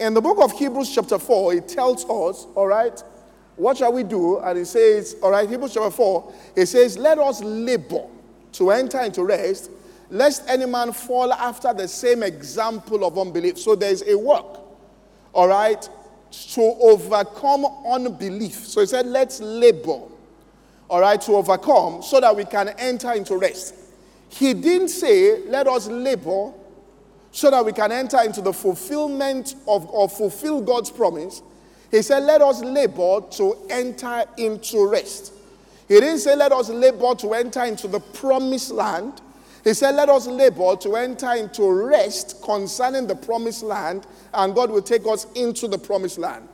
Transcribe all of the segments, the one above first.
In the book of Hebrews, chapter 4, it tells us, all right, what shall we do? And it says, all right, Hebrews chapter 4, it says, let us labor to enter into rest, lest any man fall after the same example of unbelief. So there's a work, all right, to overcome unbelief. So he said, let's labor, all right, to overcome so that we can enter into rest. He didn't say, let us labor so that we can enter into the fulfillment of, or fulfill God's promise. He said, let us labor to enter into rest. He didn't say, let us labor to enter into the promised land. He said, let us labor to enter into rest concerning the promised land, and God will take us into the promised land.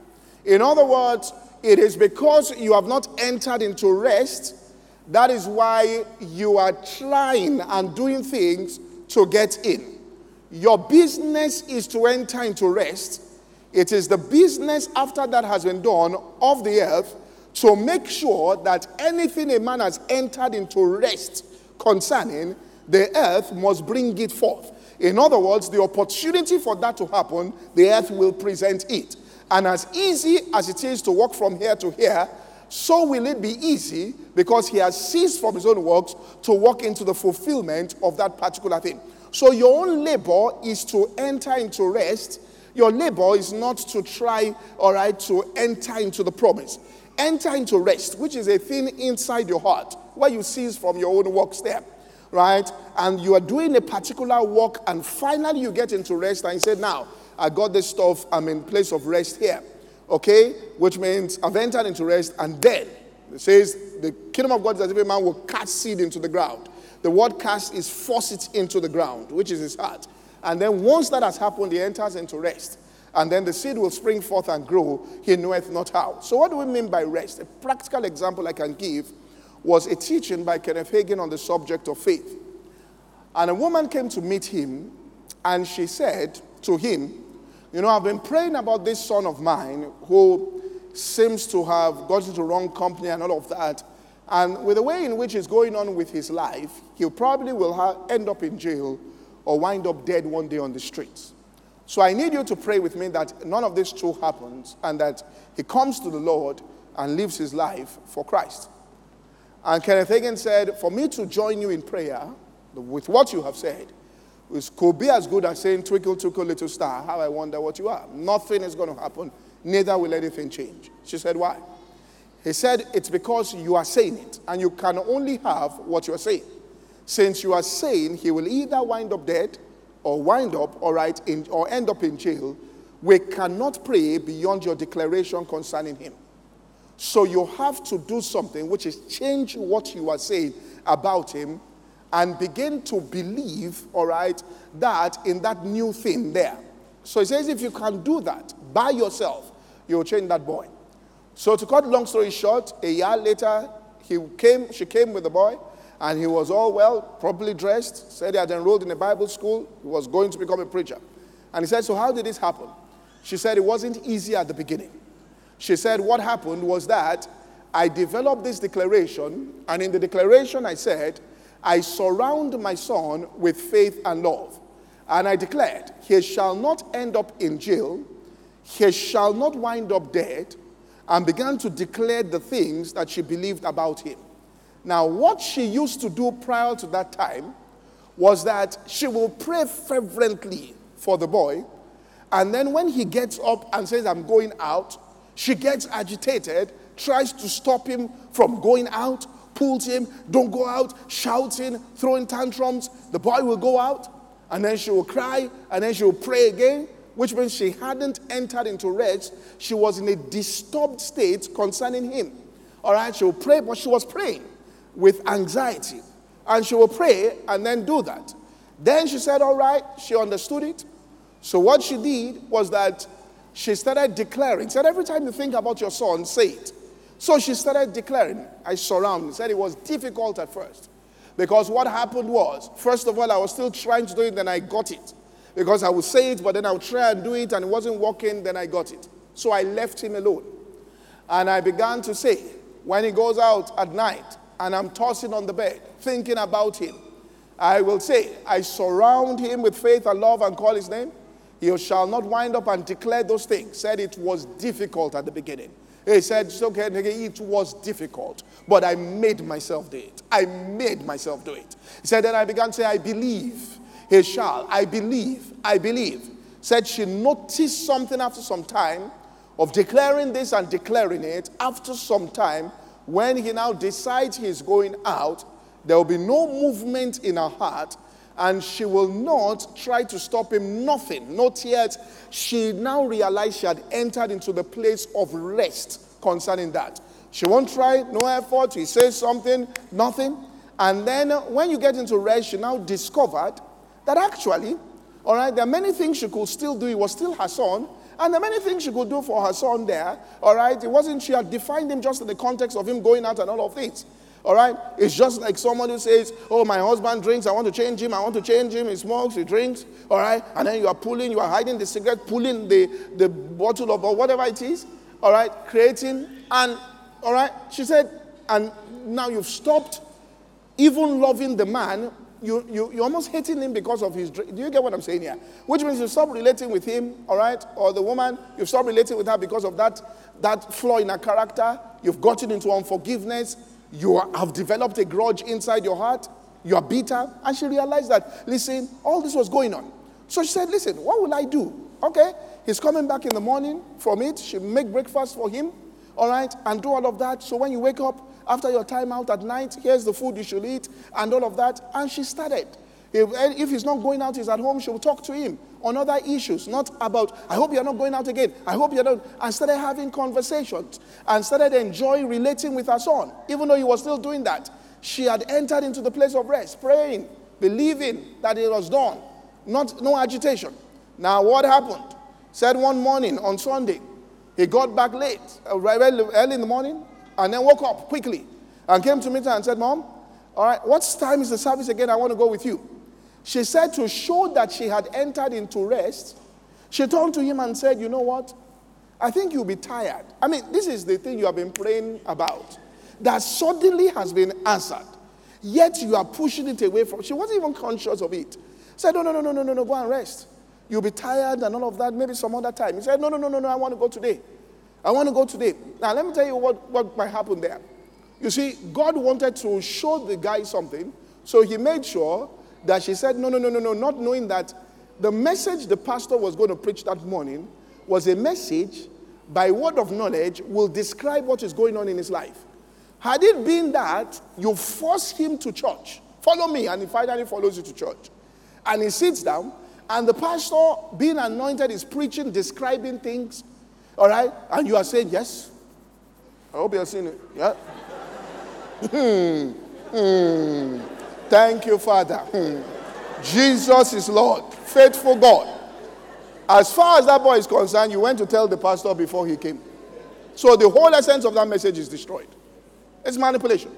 In other words, it is because you have not entered into rest, that is why you are trying and doing things to get in. Your business is to enter into rest. It is the business after that has been done of the earth to make sure that anything a man has entered into rest concerning, the earth must bring it forth. In other words, the opportunity for that to happen, the earth will present it. And as easy as it is to walk from here to here, so will it be easy because he has ceased from his own works to walk into the fulfillment of that particular thing. So your own labor is to enter into rest. Your labor is not to try, all right, to enter into the promise. Enter into rest, which is a thing inside your heart, where you cease from your own work step, right? And you are doing a particular work, and finally you get into rest, and you say, Now, I got this stuff, I'm in place of rest here. Okay? Which means I've entered into rest, and then it says, The kingdom of God is as if a man will cast seed into the ground. The word cast is force it into the ground, which is his heart. And then once that has happened, he enters into rest and then the seed will spring forth and grow, he knoweth not how. So, what do we mean by rest? A practical example I can give was a teaching by Kenneth Hagin on the subject of faith. And a woman came to meet him, and she said to him, You know, I've been praying about this son of mine who seems to have gotten into wrong company and all of that. And with the way in which he's going on with his life, he probably will ha- end up in jail or wind up dead one day on the streets. So I need you to pray with me that none of this true happens and that he comes to the Lord and lives his life for Christ. And Kenneth Hagin said, For me to join you in prayer with what you have said, it could be as good as saying, Twinkle, twinkle, little star, how I wonder what you are. Nothing is going to happen, neither will anything change. She said, Why? He said, It's because you are saying it, and you can only have what you are saying. Since you are saying he will either wind up dead or wind up, all right, in, or end up in jail, we cannot pray beyond your declaration concerning him. So you have to do something which is change what you are saying about him and begin to believe, all right, that in that new thing there. So he says, if you can do that by yourself, you'll change that boy. So to cut long story short, a year later, he came, she came with the boy. And he was all well, properly dressed, said he had enrolled in a Bible school, he was going to become a preacher. And he said, So, how did this happen? She said, It wasn't easy at the beginning. She said, What happened was that I developed this declaration, and in the declaration, I said, I surround my son with faith and love. And I declared, He shall not end up in jail, he shall not wind up dead, and began to declare the things that she believed about him. Now, what she used to do prior to that time was that she will pray fervently for the boy. And then when he gets up and says, I'm going out, she gets agitated, tries to stop him from going out, pulls him, don't go out, shouting, throwing tantrums. The boy will go out, and then she will cry, and then she will pray again, which means she hadn't entered into rest. She was in a disturbed state concerning him. All right, she will pray, but she was praying with anxiety. And she will pray and then do that. Then she said, All right, she understood it. So what she did was that she started declaring. Said, Every time you think about your son, say it. So she started declaring. I surround. Said it was difficult at first. Because what happened was, first of all, I was still trying to do it, then I got it. Because I would say it, but then I would try and do it, and it wasn't working, then I got it. So I left him alone. And I began to say, when he goes out at night, and I'm tossing on the bed, thinking about him, I will say, I surround him with faith and love and call his name. you shall not wind up and declare those things. Said it was difficult at the beginning. He said, okay, it was difficult, but I made myself do it. I made myself do it. He said, then I began to say, I believe he shall. I believe. I believe. Said she noticed something after some time of declaring this and declaring it. After some time, when he now decides he's going out, there will be no movement in her heart and she will not try to stop him. Nothing. Not yet. She now realized she had entered into the place of rest concerning that. She won't try, no effort. He says something, nothing. And then when you get into rest, she now discovered that actually, all right, there are many things she could still do. It was still her son. And there are many things she could do for her son there. All right. It wasn't, she had defined him just in the context of him going out and all of this. All right? It's just like someone who says, Oh, my husband drinks, I want to change him, I want to change him, he smokes, he drinks, all right? And then you are pulling, you are hiding the cigarette, pulling the, the bottle of or whatever it is, all right? Creating, and, all right? She said, and now you've stopped even loving the man, you, you, you're almost hating him because of his. Do you get what I'm saying here? Which means you stop relating with him, all right? Or the woman, you stop relating with her because of that, that flaw in her character. You've gotten into unforgiveness you have developed a grudge inside your heart. You are bitter. And she realized that, listen, all this was going on. So she said, listen, what will I do? Okay, he's coming back in the morning from it. She make breakfast for him, all right, and do all of that. So when you wake up after your time out at night, here's the food you should eat and all of that. And she started. If, if he's not going out, he's at home, she will talk to him on other issues, not about, I hope you're not going out again. I hope you're not. And started having conversations and started enjoying relating with her son, even though he was still doing that. She had entered into the place of rest, praying, believing that it was done, not no agitation. Now, what happened? Said one morning on Sunday, he got back late, uh, early in the morning, and then woke up quickly and came to meet her and said, Mom, all right, what time is the service again? I want to go with you. She said to show that she had entered into rest, she turned to him and said, You know what? I think you'll be tired. I mean, this is the thing you have been praying about that suddenly has been answered, yet you are pushing it away from. She wasn't even conscious of it. Said, No, no, no, no, no, no, no, go and rest. You'll be tired and all of that, maybe some other time. He said, No, no, no, no, no, I want to go today. I want to go today. Now, let me tell you what, what might happen there. You see, God wanted to show the guy something, so he made sure that she said, No, no, no, no, no, not knowing that the message the pastor was going to preach that morning was a message by word of knowledge will describe what is going on in his life. Had it been that you force him to church, follow me, and he finally follows you to church, and he sits down, and the pastor, being anointed, is preaching, describing things, all right, and you are saying, Yes, I hope you're seeing it. Yeah. hmm. Hmm. Thank you, Father. Hmm. Jesus is Lord, faithful God. As far as that boy is concerned, you went to tell the pastor before he came. So the whole essence of that message is destroyed. It's manipulation.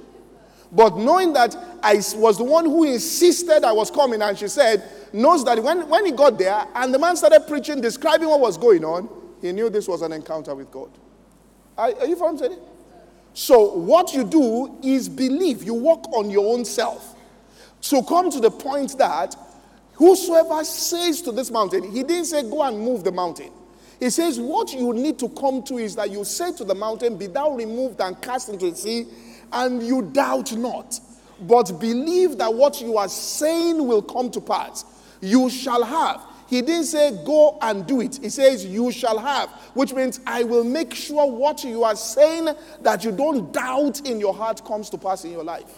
But knowing that I was the one who insisted I was coming, and she said, knows that when, when he got there and the man started preaching, describing what was going on, he knew this was an encounter with God. Are, are you following me? So, what you do is believe. You walk on your own self. So come to the point that whosoever says to this mountain, he didn't say go and move the mountain. He says, What you need to come to is that you say to the mountain, Be thou removed and cast into the sea, and you doubt not, but believe that what you are saying will come to pass. You shall have. He didn't say, Go and do it. He says, You shall have, which means I will make sure what you are saying that you don't doubt in your heart comes to pass in your life.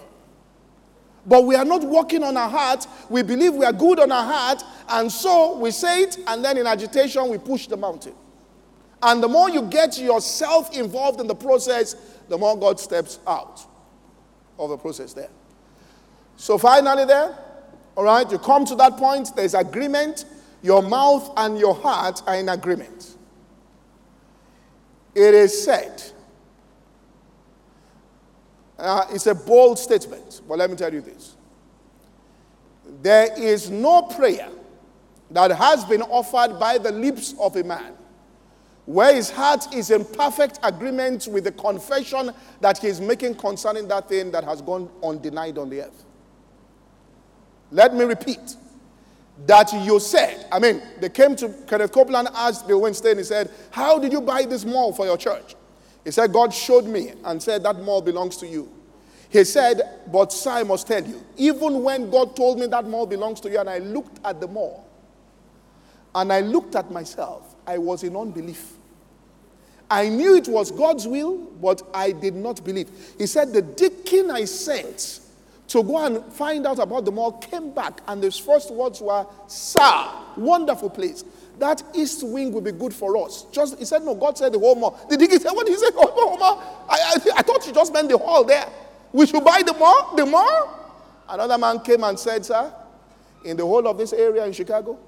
But we are not working on our heart. We believe we are good on our heart. And so we say it, and then in agitation, we push the mountain. And the more you get yourself involved in the process, the more God steps out of the process there. So finally, there, all right, you come to that point, there's agreement. Your mouth and your heart are in agreement. It is said, uh, it's a bold statement, but let me tell you this. There is no prayer that has been offered by the lips of a man where his heart is in perfect agreement with the confession that he is making concerning that thing that has gone undenied on the earth. Let me repeat that you said I mean, they came to Kenneth Copeland, asked Bill Winston, he said, How did you buy this mall for your church? He said, God showed me and said, That mall belongs to you. He said, But I must tell you, even when God told me that mall belongs to you, and I looked at the mall, and I looked at myself, I was in unbelief. I knew it was God's will, but I did not believe. He said, The deacon I sent to go and find out about the mall came back, and his first words were, Sir, wonderful place. That east wing will be good for us. Just he said, No, God said the whole mall. The deacon said, What did he say? Oh, mall? I, I, I thought you just meant the hall there. We should buy the mall, the mall. Another man came and said, Sir, in the whole of this area in Chicago,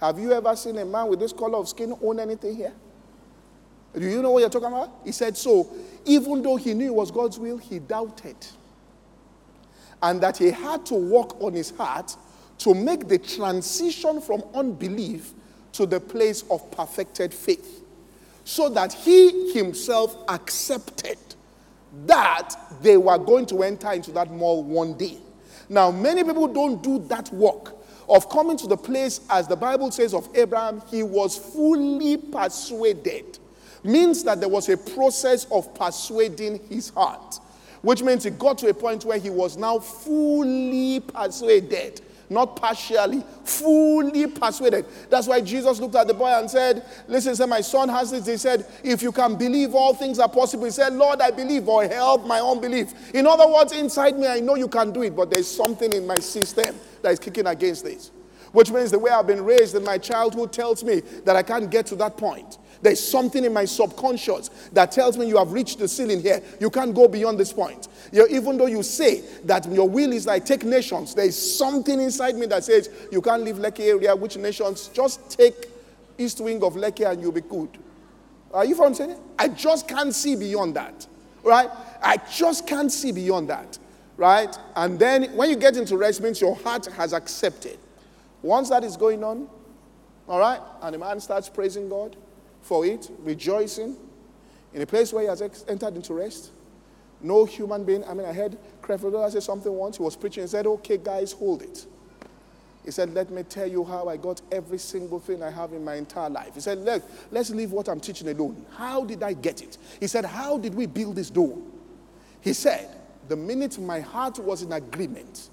have you ever seen a man with this color of skin own anything here? Do you know what you're talking about? He said, So, even though he knew it was God's will, he doubted. And that he had to work on his heart to make the transition from unbelief to the place of perfected faith. So that he himself accepted that they were going to enter into that mall one day. Now, many people don't do that work of coming to the place, as the Bible says of Abraham, he was fully persuaded. Means that there was a process of persuading his heart, which means he got to a point where he was now fully persuaded not partially, fully persuaded. That's why Jesus looked at the boy and said, Listen, said, my son has this. He said, If you can believe, all things are possible. He said, Lord, I believe, or help my unbelief. In other words, inside me, I know you can do it, but there's something in my system that is kicking against this. Which means the way I've been raised in my childhood tells me that I can't get to that point. There's something in my subconscious that tells me you have reached the ceiling here. You can't go beyond this point. You even though you say that your will is like take nations, there is something inside me that says you can't leave Lekki area. Which nations? Just take east wing of Lekki and you'll be good. Are you from saying? I just can't see beyond that. Right? I just can't see beyond that. Right? And then when you get into rest, means your heart has accepted. Once that is going on, all right, and the man starts praising God, for it, rejoicing in a place where he has entered into rest. No human being. I mean, I heard Creflo say something once. He was preaching and said, Okay, guys, hold it. He said, Let me tell you how I got every single thing I have in my entire life. He said, Let, Let's leave what I'm teaching alone. How did I get it? He said, How did we build this door? He said, The minute my heart was in agreement,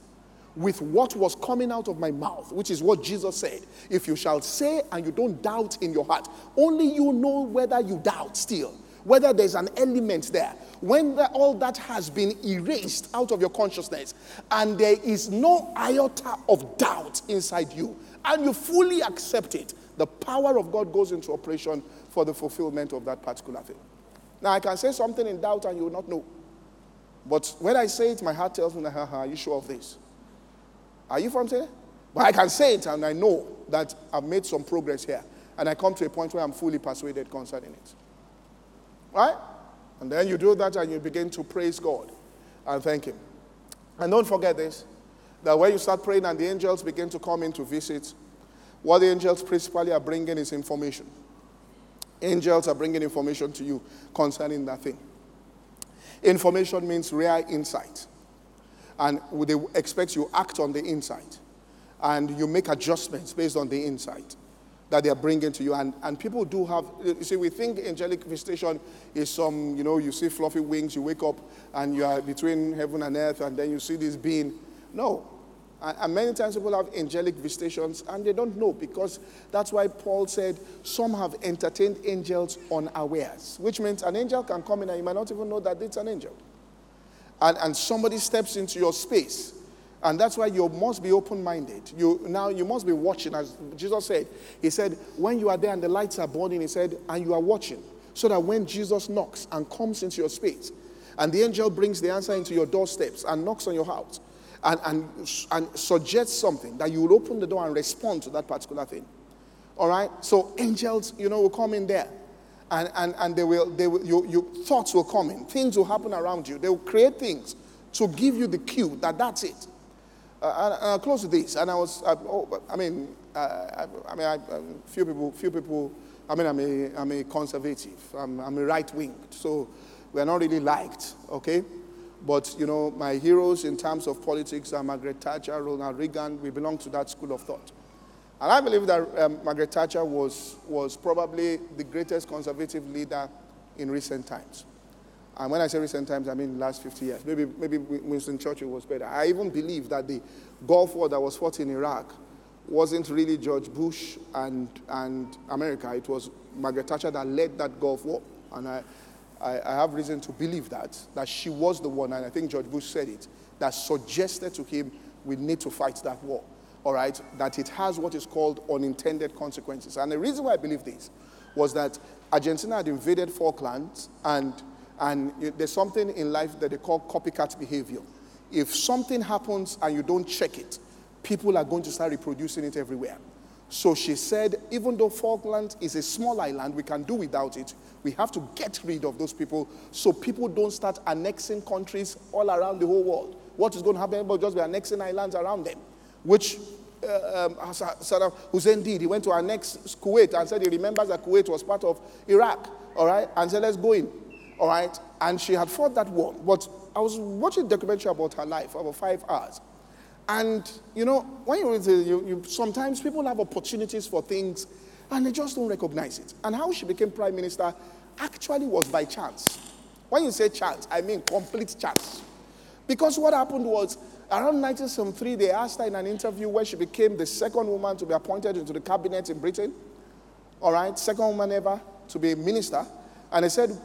with what was coming out of my mouth, which is what Jesus said. If you shall say and you don't doubt in your heart, only you know whether you doubt still, whether there's an element there. When the, all that has been erased out of your consciousness and there is no iota of doubt inside you, and you fully accept it, the power of God goes into operation for the fulfillment of that particular thing. Now, I can say something in doubt and you will not know. But when I say it, my heart tells me, ha, ha, are you sure of this? Are you from saying? But I can say it and I know that I've made some progress here. And I come to a point where I'm fully persuaded concerning it. Right? And then you do that and you begin to praise God and thank Him. And don't forget this that when you start praying and the angels begin to come in to visit, what the angels principally are bringing is information. Angels are bringing information to you concerning that thing. Information means rare insight and they expect you act on the insight and you make adjustments based on the insight that they're bringing to you. And, and people do have, you see, we think angelic visitation is some, you know, you see fluffy wings, you wake up and you are between heaven and earth, and then you see this being. No. And, and many times people have angelic visitations and they don't know because that's why Paul said some have entertained angels unawares, which means an angel can come in and you might not even know that it's an angel and, and somebody steps into your space. And that's why you must be open minded. You, now you must be watching, as Jesus said. He said, When you are there and the lights are burning, He said, and you are watching, so that when Jesus knocks and comes into your space, and the angel brings the answer into your doorsteps and knocks on your house and, and, and suggests something, that you will open the door and respond to that particular thing. All right? So angels, you know, will come in there and, and, and they will, they will, your, thoughts will come in. Things will happen around you. They will create things to give you the cue that that's it. Uh, and, I'll close with this. And I was, I, oh, I mean, uh, I, I, mean, I, um, few people, few people. I mean, I'm a, I'm a conservative. I'm, I'm a right wing, so we're not really liked. Okay, but you know, my heroes in terms of politics are Margaret Thatcher, Ronald Reagan. We belong to that school of thought. And I believe that um, Margaret Thatcher was, was probably the greatest conservative leader in recent times. And when I say recent times, I mean last 50 years. Maybe, maybe Winston Churchill was better. I even believe that the Gulf War that was fought in Iraq wasn't really George Bush and, and America. It was Margaret Thatcher that led that Gulf War. And I, I, I have reason to believe that, that she was the one, and I think George Bush said it, that suggested to him we need to fight that war. All right? That it has what is called unintended consequences. And the reason why I believe this was that Argentina had invaded Falklands, and, and there's something in life that they call copycat behavior. If something happens and you don't check it, people are going to start reproducing it everywhere. So she said, even though Falkland is a small island, we can do without it. We have to get rid of those people so people don't start annexing countries all around the whole world. What is going to happen? But just be annexing islands around them, which uh, um, Saddam Hussein did. He went to annex Kuwait and said he remembers that Kuwait was part of Iraq, all right, and said, let's go in, all right. And she had fought that war. But I was watching a documentary about her life, about five hours. And, you know, when you, you, you sometimes people have opportunities for things and they just don't recognize it. And how she became prime minister actually was by chance. When you say chance, I mean complete chance. Because what happened was, around 1973, they asked her in an interview where she became the second woman to be appointed into the cabinet in Britain. All right, second woman ever to be a minister. And they said,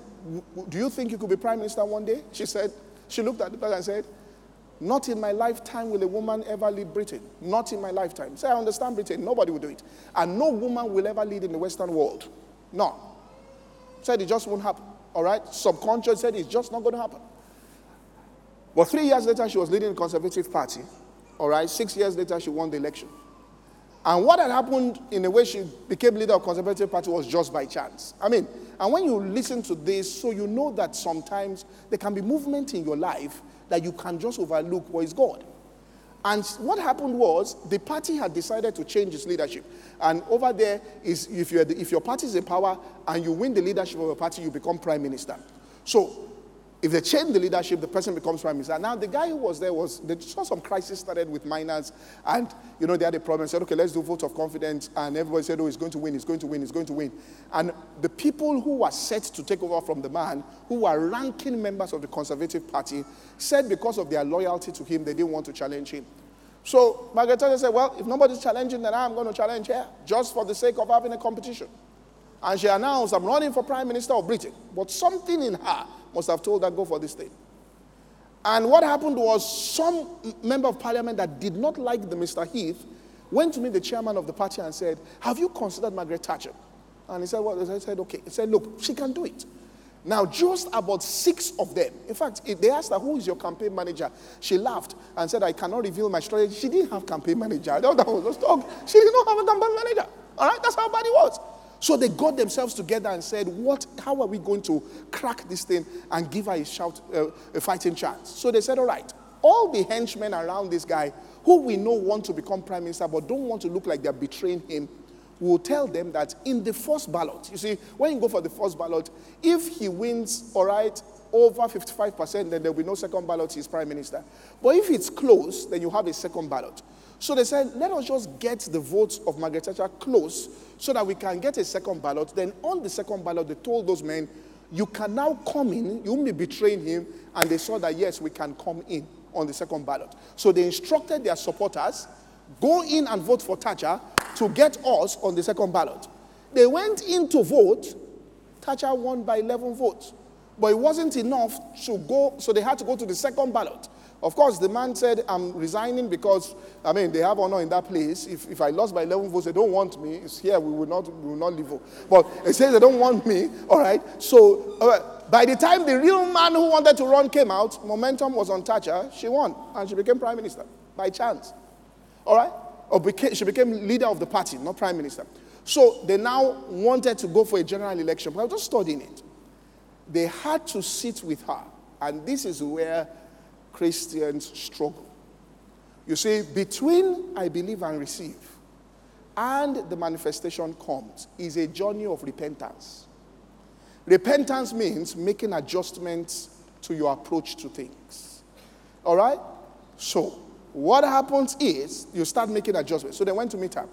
Do you think you could be prime minister one day? She said, She looked at the person and said, not in my lifetime will a woman ever lead Britain. Not in my lifetime. Say, I understand Britain. Nobody will do it. And no woman will ever lead in the Western world. No. Said it just won't happen. All right? Subconscious said it's just not going to happen. But three years later, she was leading the Conservative Party. All right? Six years later, she won the election. And what had happened in the way she became leader of Conservative Party was just by chance. I mean, and when you listen to this, so you know that sometimes there can be movement in your life that you can just overlook what is God. And what happened was the party had decided to change its leadership. And over there is if, the, if your party is in power and you win the leadership of a party, you become prime minister. So if they change the leadership, the person becomes prime minister. Now, the guy who was there was, they saw some crisis started with miners, and, you know, they had a problem. Said, okay, let's do vote of confidence. And everybody said, oh, he's going to win, he's going to win, he's going to win. And the people who were set to take over from the man, who were ranking members of the Conservative Party, said because of their loyalty to him, they didn't want to challenge him. So Margaret Thatcher said, well, if nobody's challenging, then I'm going to challenge her, just for the sake of having a competition. And she announced, I'm running for Prime Minister of Britain. But something in her must have told her, go for this thing. And what happened was some member of parliament that did not like the Mr. Heath went to meet the chairman of the party and said, Have you considered Margaret Thatcher? And he said, Well, I said, Okay. He said, Look, she can do it. Now, just about six of them, in fact, they asked her, Who is your campaign manager? She laughed and said, I cannot reveal my strategy. She didn't have campaign manager. That was just talk. She did not have a campaign manager. All right, that's how bad it was. So they got themselves together and said, "What? How are we going to crack this thing and give her a shout, uh, a fighting chance?" So they said, "All right, all the henchmen around this guy who we know want to become prime minister but don't want to look like they're betraying him." Will tell them that in the first ballot, you see, when you go for the first ballot, if he wins, all right, over 55%, then there'll be no second ballot, he's prime minister. But if it's close, then you have a second ballot. So they said, let us just get the votes of Margaret Thatcher close so that we can get a second ballot. Then on the second ballot, they told those men, you can now come in, you may betraying him. And they saw that, yes, we can come in on the second ballot. So they instructed their supporters, go in and vote for Thatcher to get us on the second ballot. They went in to vote. Thatcher won by 11 votes. But it wasn't enough to go, so they had to go to the second ballot. Of course, the man said, I'm resigning because, I mean, they have honor in that place. If, if I lost by 11 votes, they don't want me. It's here, we will not, we will not leave. But it says they don't want me, all right? So by the time the real man who wanted to run came out, momentum was on Thatcher. She won, and she became prime minister by chance, all right? Or she became leader of the party, not prime minister. So they now wanted to go for a general election, but I was just studying it. They had to sit with her, and this is where Christians struggle. You see, between I believe and receive and the manifestation comes is a journey of repentance. Repentance means making adjustments to your approach to things. All right? So, what happens is you start making adjustments. So they went to meet her.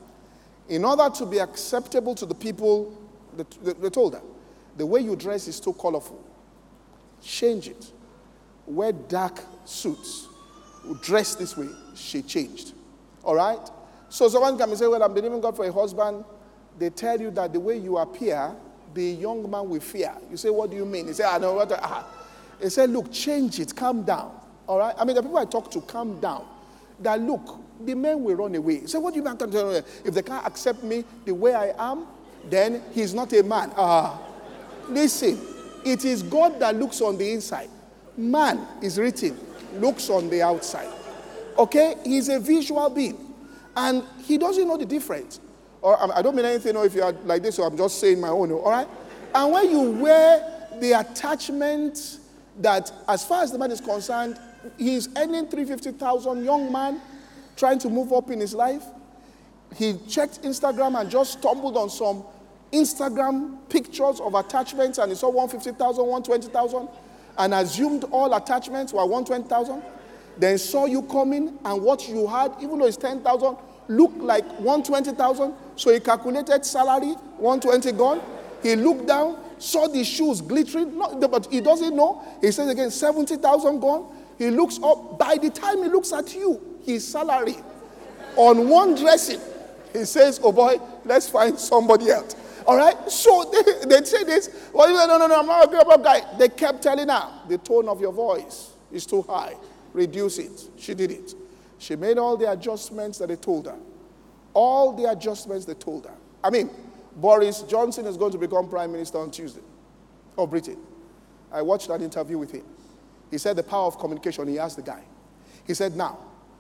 In order to be acceptable to the people, they, told her, the way you dress is too colorful. Change it. Wear dark suits. Dress this way. She changed. All right? So someone can say, Well, I'm believing God for a husband. They tell you that the way you appear, the young man will fear. You say, What do you mean? He said, I know what. Ah. He said, Look, change it. Calm down. All right? I mean, the people I talk to, calm down. That look, the men will run away. So what do you mean? If they can't accept me the way I am, then he's not a man. Ah. Listen, it is God that looks on the inside. Man is written, looks on the outside. Okay? He's a visual being. And he doesn't know the difference. Or um, I don't mean anything, or if you are like this, or I'm just saying my own, all right? And when you wear the attachment that, as far as the man is concerned, he's earning 350,000, young man, trying to move up in his life. He checked Instagram and just stumbled on some Instagram pictures of attachments and he saw 150,000, 120,000 and assumed all attachments were 120,000. Then saw you coming and what you had, even though it's 10,000, looked like 120,000. So he calculated salary, 120 gone. He looked down, saw the shoes glittering, not, but he doesn't know. He says again, 70,000 gone. He looks up. By the time he looks at you, his salary on one dressing, he says, Oh boy, let's find somebody else. All right? So they, they say this. Well, no, no, no, I'm not a global guy. They kept telling her, the tone of your voice is too high. Reduce it. She did it. She made all the adjustments that they told her. All the adjustments they told her. I mean, Boris Johnson is going to become prime minister on Tuesday of Britain. I watched that interview with him. He said the power of communication. He asked the guy. He said, now,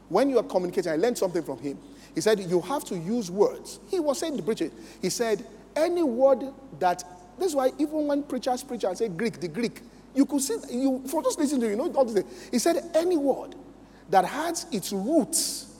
when you are communicating, I learned something from him. He said, you have to use words. He was saying to Britain, he said, any word that, that's why even when preachers preach and say Greek, the Greek, you could see, you, for just listening to you, know all this. He said any word that has its roots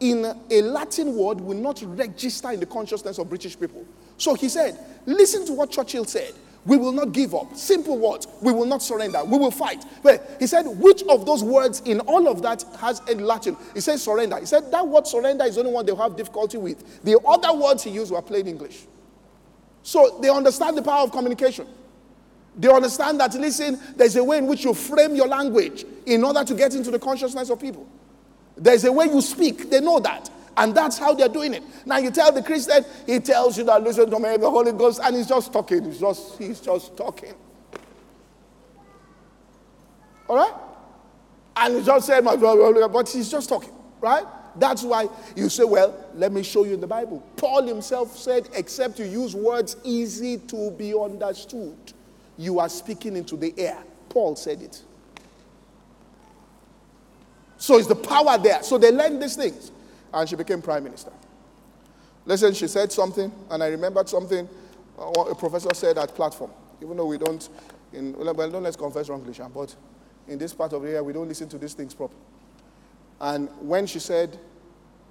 in a Latin word will not register in the consciousness of British people. So he said, listen to what Churchill said. We will not give up. Simple words. We will not surrender. We will fight. But he said, which of those words in all of that has a Latin? He said surrender. He said that word surrender is the only one they'll have difficulty with. The other words he used were plain English. So they understand the power of communication. They understand that, listen, there's a way in which you frame your language in order to get into the consciousness of people. There's a way you speak. They know that. And that's how they're doing it. Now you tell the Christian, he tells you that listen to me, the Holy Ghost, and he's just talking. He's just, he's just talking. All right? And he just said, but he's just talking, right? That's why you say, well, let me show you in the Bible. Paul himself said, except you use words easy to be understood, you are speaking into the air. Paul said it. So it's the power there. So they learned these things. And she became prime minister. Listen, she said something, and I remembered something uh, a professor said at platform. Even though we don't, in, well, don't let's confess wrongly, but in this part of the area, we don't listen to these things properly. And when she said,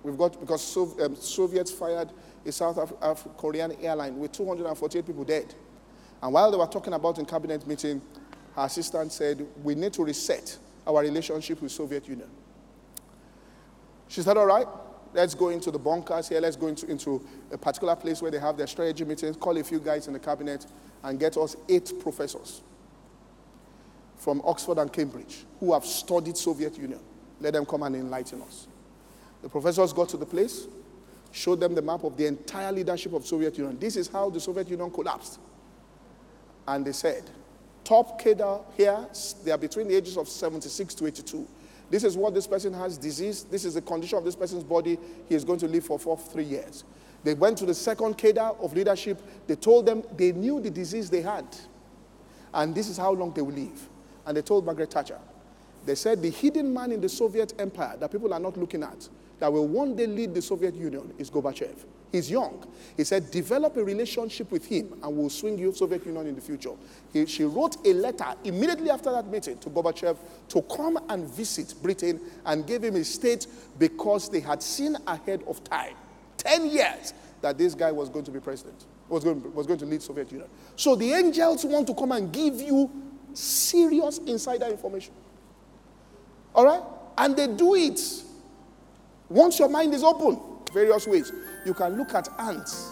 we've got, because um, Soviets fired a South Af- Af- Korean airline with 248 people dead. And while they were talking about in cabinet meeting, her assistant said, we need to reset our relationship with Soviet Union. She said, all right, let's go into the bunkers here. Let's go into, into a particular place where they have their strategy meetings, call a few guys in the cabinet, and get us eight professors from Oxford and Cambridge who have studied Soviet Union. Let them come and enlighten us. The professors got to the place, showed them the map of the entire leadership of Soviet Union. This is how the Soviet Union collapsed. And they said, top cadre here, they are between the ages of 76 to 82. This is what this person has disease. This is the condition of this person's body. He is going to live for four, three years. They went to the second cadre of leadership. They told them they knew the disease they had. And this is how long they will live. And they told Margaret Thatcher, they said the hidden man in the Soviet empire that people are not looking at, that will one day lead the Soviet Union, is Gorbachev. He's young. He said, develop a relationship with him and we'll swing you Soviet Union in the future. He, she wrote a letter immediately after that meeting to Gorbachev to come and visit Britain and gave him a state because they had seen ahead of time, 10 years, that this guy was going to be president, was going, was going to lead Soviet Union. So the angels want to come and give you serious insider information. All right? And they do it. Once your mind is open, various ways. You can look at ants,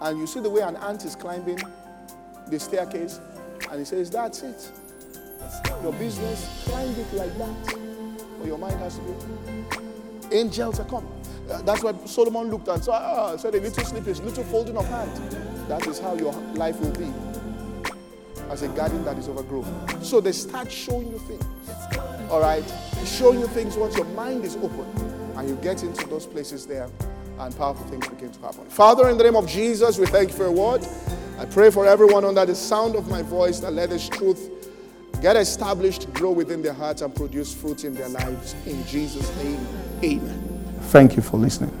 and you see the way an ant is climbing the staircase, and he says, That's it. Your business, climb it like that. Or your mind has to be. Angels are coming. Uh, that's what Solomon looked at. So, uh, said a little slippage, a little folding of hand. That is how your life will be as a garden that is overgrown. So they start showing you things. All right? Show you things once your mind is open and you get into those places there and powerful things begin to happen. Father, in the name of Jesus, we thank you for your word. I pray for everyone under the sound of my voice that let this truth get established, grow within their hearts, and produce fruit in their lives. In Jesus' name, amen. Thank you for listening.